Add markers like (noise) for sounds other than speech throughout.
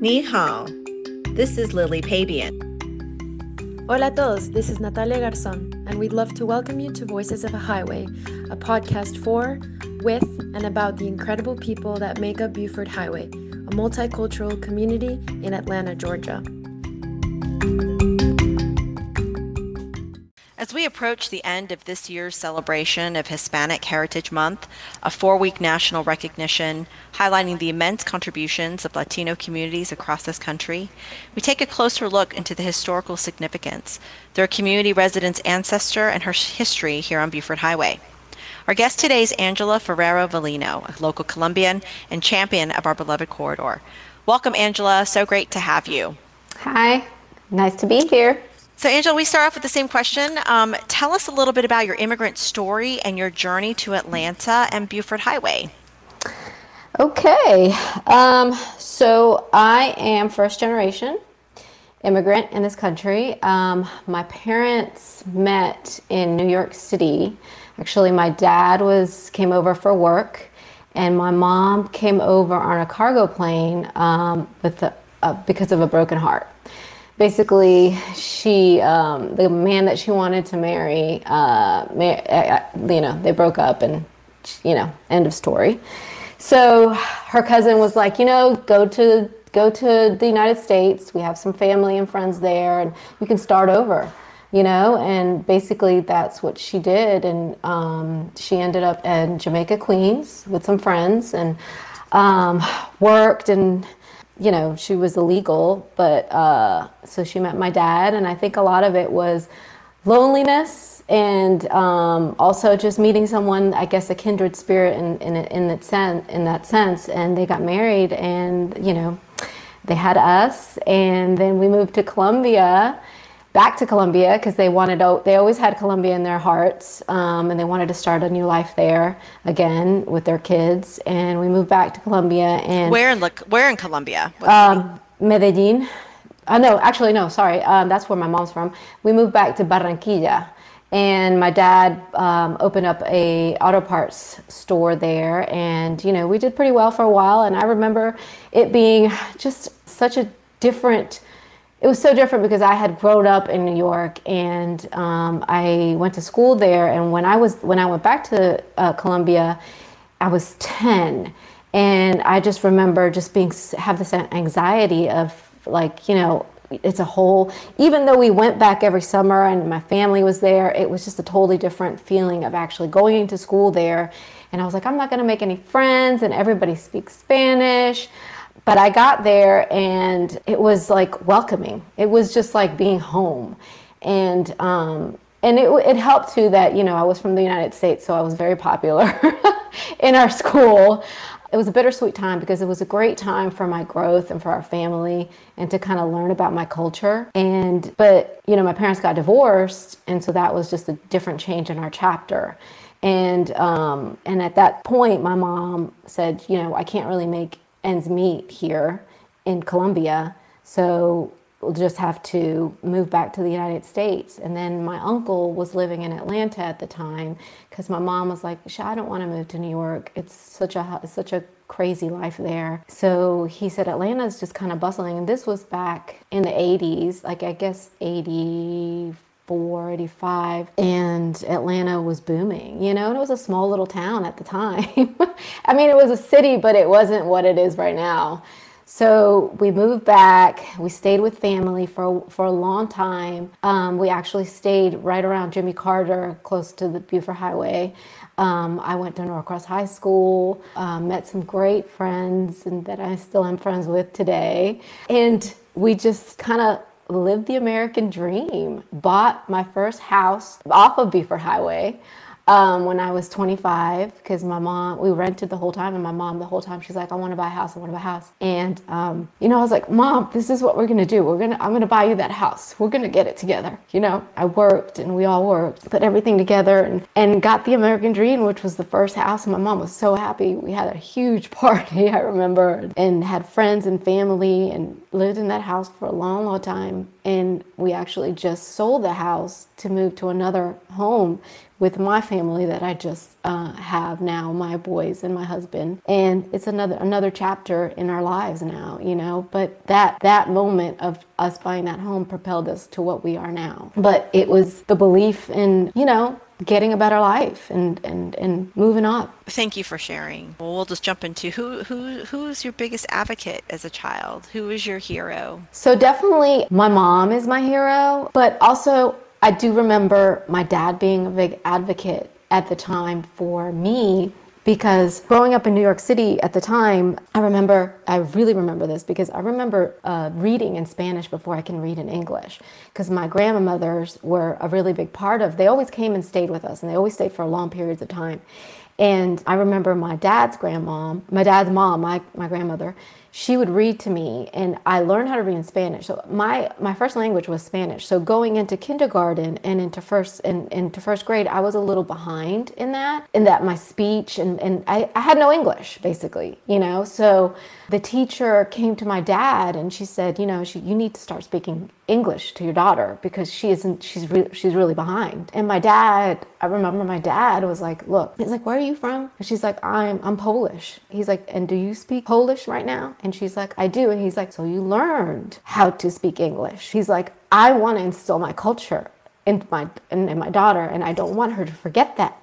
Ni hao. This is Lily Pabian. Hola a todos, this is Natalia Garzon, and we'd love to welcome you to Voices of a Highway, a podcast for, with, and about the incredible people that make up Buford Highway, a multicultural community in Atlanta, Georgia. Approach the end of this year's celebration of Hispanic Heritage Month, a four week national recognition highlighting the immense contributions of Latino communities across this country, we take a closer look into the historical significance, their community residents' ancestor, and her history here on Buford Highway. Our guest today is Angela Ferrero Valino, a local Colombian and champion of our beloved corridor. Welcome, Angela. So great to have you. Hi, nice to be here. So, Angela, we start off with the same question. Um, tell us a little bit about your immigrant story and your journey to Atlanta and Buford Highway. Okay, um, so I am first generation immigrant in this country. Um, my parents met in New York City. Actually, my dad was came over for work, and my mom came over on a cargo plane um, with the, uh, because of a broken heart basically she um, the man that she wanted to marry uh, uh, uh, you know they broke up and you know end of story. So her cousin was like you know go to go to the united states. We have some family and friends there and you can start over you know? And basically that's what she did. And um, she ended up in jamaica queens with some friends and um, worked and you know, she was illegal, but uh, so she met my dad, and I think a lot of it was loneliness and um, also just meeting someone, I guess, a kindred spirit in in in that sense. In that sense, and they got married, and you know, they had us, and then we moved to Colombia back to Colombia because they wanted to, they always had Colombia in their hearts um, and they wanted to start a new life there again with their kids. And we moved back to Colombia and where in where in Colombia? Um, Medellin. Uh, no actually no sorry um, that's where my mom's from. We moved back to Barranquilla and my dad um, opened up a auto parts store there. And you know we did pretty well for a while. And I remember it being just such a different it was so different because I had grown up in New York and um, I went to school there. And when I was when I went back to uh, Colombia, I was ten, and I just remember just being have this anxiety of like you know it's a whole even though we went back every summer and my family was there it was just a totally different feeling of actually going to school there. And i was like i'm not going to make any friends and everybody speaks spanish but I got there and it was like welcoming. It was just like being home. And, um, and it, it helped too that, you know, I was from the United States, so I was very popular (laughs) in our school. It was a bittersweet time because it was a great time for my growth and for our family and to kind of learn about my culture. And, but, you know, my parents got divorced. And so that was just a different change in our chapter. And, um, and at that point, my mom said, you know, I can't really make ends meet here in Colombia. So we'll just have to move back to the United States. And then my uncle was living in Atlanta at the time because my mom was like, I don't want to move to New York. It's such a such a crazy life there. So he said Atlanta's just kind of bustling. And this was back in the 80s, like I guess 80 84, 85, and Atlanta was booming, you know, and it was a small little town at the time. (laughs) I mean, it was a city, but it wasn't what it is right now. So we moved back. We stayed with family for for a long time. Um, we actually stayed right around Jimmy Carter, close to the Buford Highway. Um, I went to Norcross High School, um, met some great friends, and that I still am friends with today. And we just kind of lived the American dream. Bought my first house off of Buford Highway um, when I was 25 because my mom, we rented the whole time, and my mom, the whole time, she's like, I want to buy a house, I want to buy a house. And, um, you know, I was like, Mom, this is what we're going to do. We're going to, I'm going to buy you that house. We're going to get it together. You know, I worked and we all worked, put everything together and, and got the American Dream, which was the first house. And my mom was so happy. We had a huge (laughs) party, I remember, and had friends and family and lived in that house for a long, long time. And we actually just sold the house to move to another home with my family that I just uh, have now, my boys and my husband. And it's another another chapter in our lives now, you know. But that that moment of us buying that home propelled us to what we are now. But it was the belief in, you know, getting a better life and, and, and moving up. Thank you for sharing. Well, we'll just jump into who who who's your biggest advocate as a child? Who is your hero? So definitely my mom is my hero, but also I do remember my dad being a big advocate at the time for me because growing up in New York City at the time, I remember, I really remember this because I remember uh, reading in Spanish before I can read in English because my grandmothers were a really big part of, they always came and stayed with us and they always stayed for long periods of time. And I remember my dad's grandmom, my dad's mom, my, my grandmother, she would read to me and I learned how to read in Spanish. So my my first language was Spanish. So going into kindergarten and into first and into first grade, I was a little behind in that, in that my speech and, and I, I had no English basically, you know. So the teacher came to my dad and she said, you know, she, you need to start speaking English to your daughter because she isn't she's re- she's really behind. And my dad, I remember my dad was like, "Look." He's like, "Where are you from?" And she's like, "I'm I'm Polish." He's like, "And do you speak Polish right now?" And she's like, "I do." And he's like, "So you learned how to speak English." He's like, "I want to instill my culture in my in, in my daughter and I don't want her to forget that."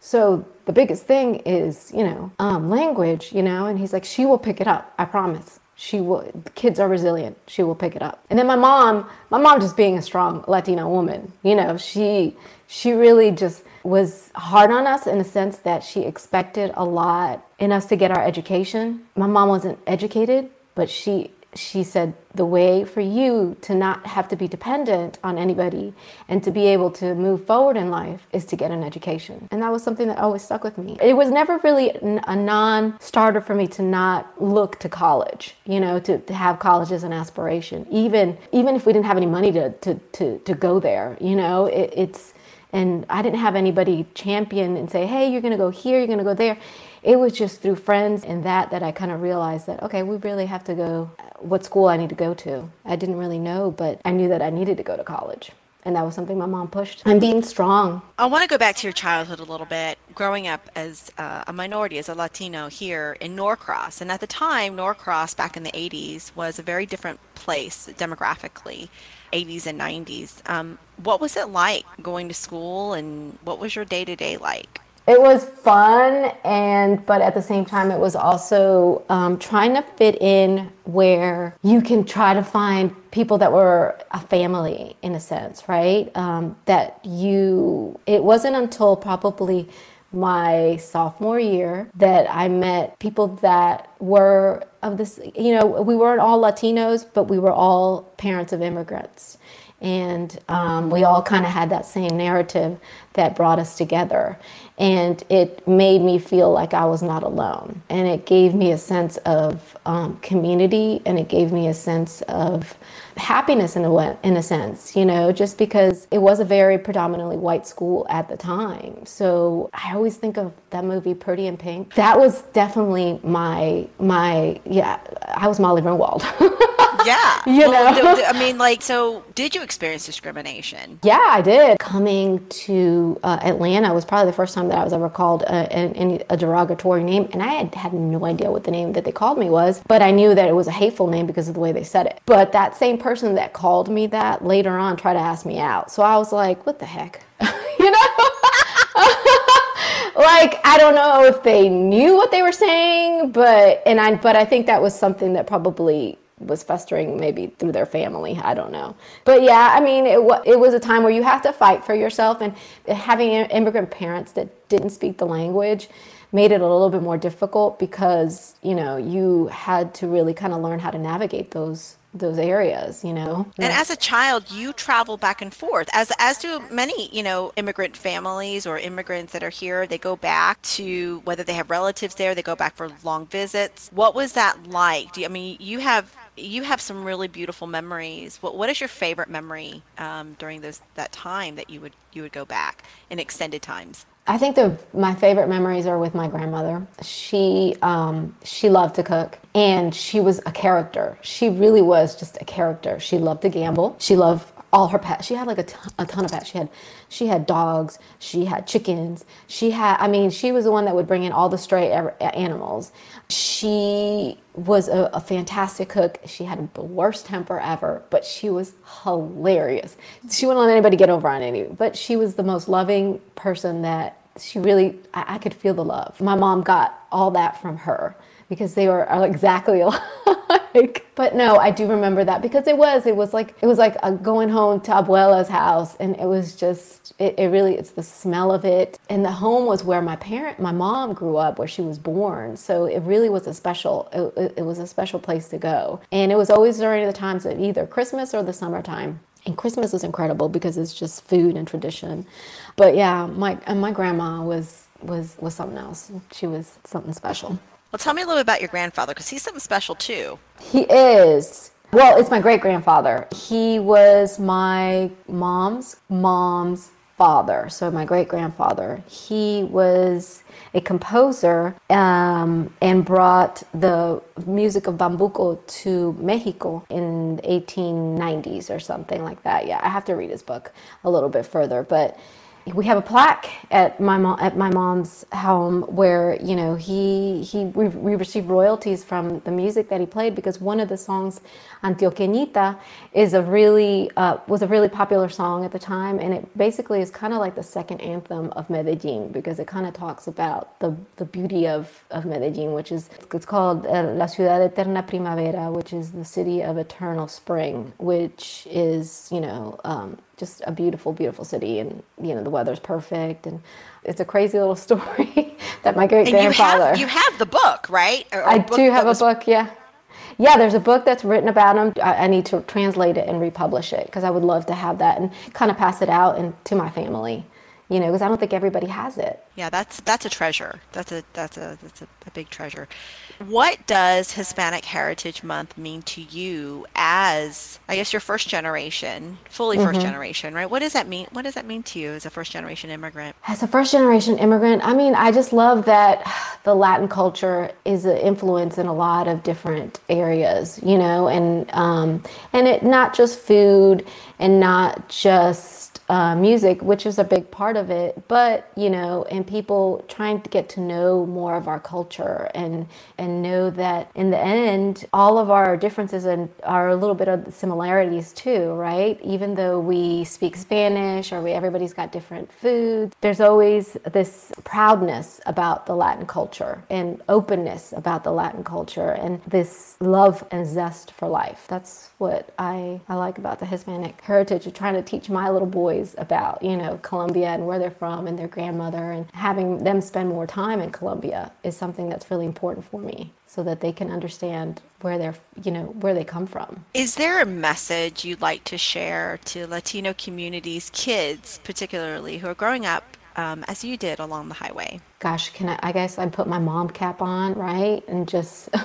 So the biggest thing is, you know, um, language, you know, and he's like, she will pick it up. I promise she will kids are resilient she will pick it up and then my mom my mom just being a strong latina woman you know she she really just was hard on us in the sense that she expected a lot in us to get our education my mom wasn't educated but she she said the way for you to not have to be dependent on anybody and to be able to move forward in life is to get an education. And that was something that always stuck with me. It was never really a non starter for me to not look to college, you know, to, to have college as an aspiration, even, even if we didn't have any money to, to, to, to go there, you know, it, it's, and I didn't have anybody champion and say, hey, you're going to go here, you're going to go there it was just through friends and that that I kind of realized that okay, we really have to go what school I need to go to. I didn't really know, but I knew that I needed to go to college. And that was something my mom pushed. I'm being strong. I want to go back to your childhood a little bit. Growing up as uh, a minority, as a Latino here in Norcross. And at the time, Norcross back in the 80s was a very different place demographically, 80s and 90s. Um, what was it like going to school and what was your day to day like? it was fun and but at the same time it was also um, trying to fit in where you can try to find people that were a family in a sense right um, that you it wasn't until probably my sophomore year that i met people that were of this you know we weren't all latinos but we were all parents of immigrants and um, we all kind of had that same narrative that brought us together and it made me feel like I was not alone. And it gave me a sense of um, community and it gave me a sense of happiness in a, in a sense, you know, just because it was a very predominantly white school at the time. So I always think of that movie Pretty in Pink. That was definitely my, my, yeah, I was Molly Ringwald. (laughs) (laughs) yeah. You well, know? I mean, like, so did you experience discrimination? Yeah, I did. Coming to uh, Atlanta was probably the first time that I was ever called a, a, a derogatory name. And I had, had no idea what the name that they called me was, but I knew that it was a hateful name because of the way they said it. But that same person that called me that later on tried to ask me out. So I was like, what the heck? (laughs) you know? (laughs) like I don't know if they knew what they were saying, but and I but I think that was something that probably was festering maybe through their family. I don't know. But yeah, I mean, it, it was a time where you have to fight for yourself, and having immigrant parents that didn't speak the language made it a little bit more difficult because you know you had to really kind of learn how to navigate those those areas you know and as a child you travel back and forth as as do many you know immigrant families or immigrants that are here they go back to whether they have relatives there they go back for long visits what was that like you, i mean you have you have some really beautiful memories. What what is your favorite memory um, during those that time that you would you would go back in extended times? I think the my favorite memories are with my grandmother. She um, she loved to cook, and she was a character. She really was just a character. She loved to gamble. She loved all her pets. She had like a ton, a ton of pets. She had she had dogs. She had chickens. She had. I mean, she was the one that would bring in all the stray animals. She was a, a fantastic cook. She had the worst temper ever, but she was hilarious. She wouldn't let anybody get over on any. But she was the most loving person that she really. I, I could feel the love. My mom got all that from her because they were exactly (laughs) alike. (laughs) But no, I do remember that because it was it was like it was like uh, going home to Abuela's house, and it was just it, it really it's the smell of it. And the home was where my parent, my mom grew up, where she was born. So it really was a special it, it was a special place to go, and it was always during the times of either Christmas or the summertime. And Christmas was incredible because it's just food and tradition. But yeah, my and my grandma was was was something else. She was something special. Well, tell me a little bit about your grandfather because he's something special too. He is. Well, it's my great grandfather. He was my mom's mom's father, so my great grandfather. He was a composer um, and brought the music of bambuco to Mexico in the 1890s or something like that. Yeah, I have to read his book a little bit further, but we have a plaque at my mom at my mom's home where you know he he we, we received royalties from the music that he played because one of the songs Antioqueñita is a really uh, was a really popular song at the time. And it basically is kind of like the second anthem of Medellin because it kind of talks about the the beauty of of Medellin which is it's called uh, La Ciudad Eterna Primavera which is the city of eternal spring which is you know um, just a beautiful, beautiful city, and you know the weather's perfect, and it's a crazy little (laughs) story that my great grandfather. You, you have, the book, right? Or, or I do have was... a book, yeah. Yeah, there's a book that's written about him. I, I need to translate it and republish it because I would love to have that and kind of pass it out and to my family you know because i don't think everybody has it yeah that's that's a treasure that's a that's a that's a, a big treasure what does Hispanic Heritage Month mean to you as, I guess, your first generation, fully mm-hmm. first generation, right? What does that mean? What does that mean to you as a first generation immigrant? As a first generation immigrant, I mean, I just love that the Latin culture is an influence in a lot of different areas, you know, and um, and it not just food and not just uh, music, which is a big part of it, but you know, and people trying to get to know more of our culture and and know that in the end, all of our differences and are a little bit of similarities too, right? Even though we speak Spanish or we everybody's got different foods, there's always this proudness about the Latin culture and openness about the Latin culture and this love and zest for life. That's what I, I like about the Hispanic heritage of trying to teach my little boys about, you know, Colombia and where they're from and their grandmother and having them spend more time in Colombia is something that's really important for me so that they can understand where they're, you know, where they come from. Is there a message you'd like to share to Latino communities, kids particularly, who are growing up um, as you did along the highway? Gosh, can I, I guess I put my mom cap on, right? And just (laughs)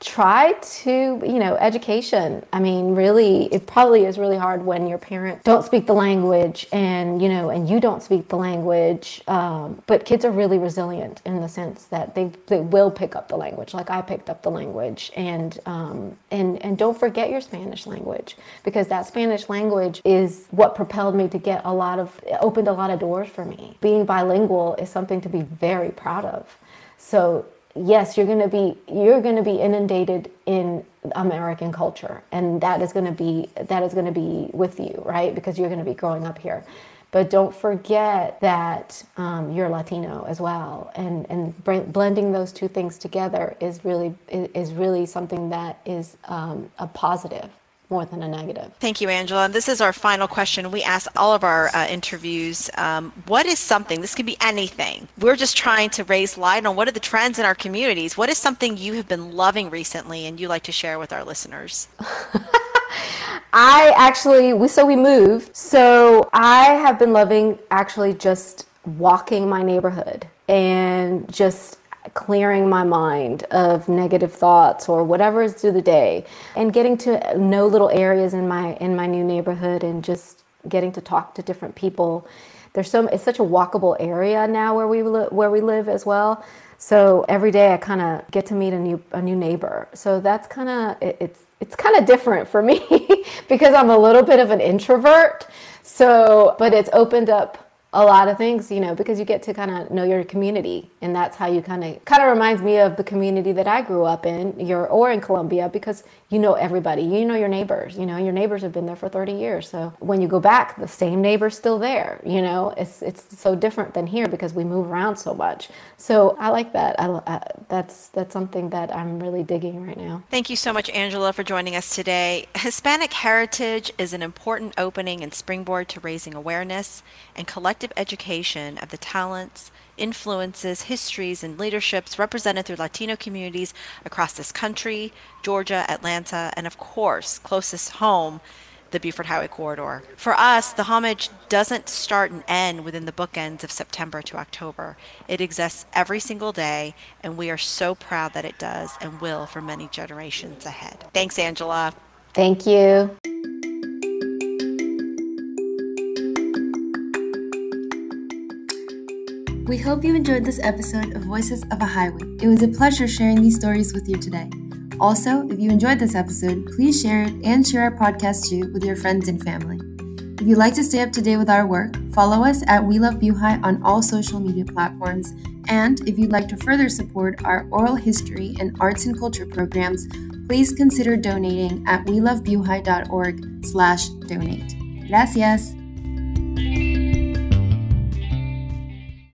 try to you know education. I mean really it probably is really hard when your parents don't speak the language and you know and you don't speak the language um, but kids are really resilient in the sense that they, they will pick up the language like i picked up the language. And um, and and don't forget your spanish language because that spanish language is what propelled me to get a lot of opened a lot of doors for me. Being bilingual is something to be very proud of. So yes, you're going to be you're going to be inundated in American culture, and that is going to be that is going to be with you, right? Because you're going to be growing up here. But don't forget that um, you're Latino as well, and and blending those two things together is really is really something that is um, a positive more than a negative. Thank you, Angela. And this is our final question. We ask all of our uh, interviews um, what is something, this could be anything. We're just trying to raise light on what are the trends in our communities. What is something you have been loving recently and you like to share with our listeners? (laughs) I actually, we, so we moved. So I have been loving actually just walking my neighborhood and just clearing my mind of negative thoughts or whatever is through the day and getting to know little areas in my in my new neighborhood and just getting to talk to different people there's so it's such a walkable area now where we li- where we live as well. So every day I kind of get to meet a new a new neighbor. So that's kind of it, it's it's kind of different for (laughs) me because I'm a little bit of an introvert. So, but it's opened up a lot of things, you know, because you get to kind of know your community, and that's how you kind of kind of reminds me of the community that I grew up in, your or in Colombia, because you know everybody, you know your neighbors, you know your neighbors have been there for 30 years. So when you go back, the same neighbor's still there. You know, it's it's so different than here because we move around so much. So I like that. I, I, that's that's something that I'm really digging right now. Thank you so much, Angela, for joining us today. Hispanic heritage is an important opening and springboard to raising awareness and education of the talents influences, histories, and leaderships represented through Latino communities across this country, Georgia, Atlanta, and of course, closest home, the Buford Highway Corridor. For us, the homage doesn't start and end within the bookends of September to October. It exists every single day, and we are so proud that it does and will for many generations ahead. Thanks, Angela. Thank you. We hope you enjoyed this episode of Voices of a Highway. It was a pleasure sharing these stories with you today. Also, if you enjoyed this episode, please share it and share our podcast too with your friends and family. If you'd like to stay up to date with our work, follow us at We Love BuHi on all social media platforms. And if you'd like to further support our oral history and arts and culture programs, please consider donating at welovebuhi.org slash donate. Gracias!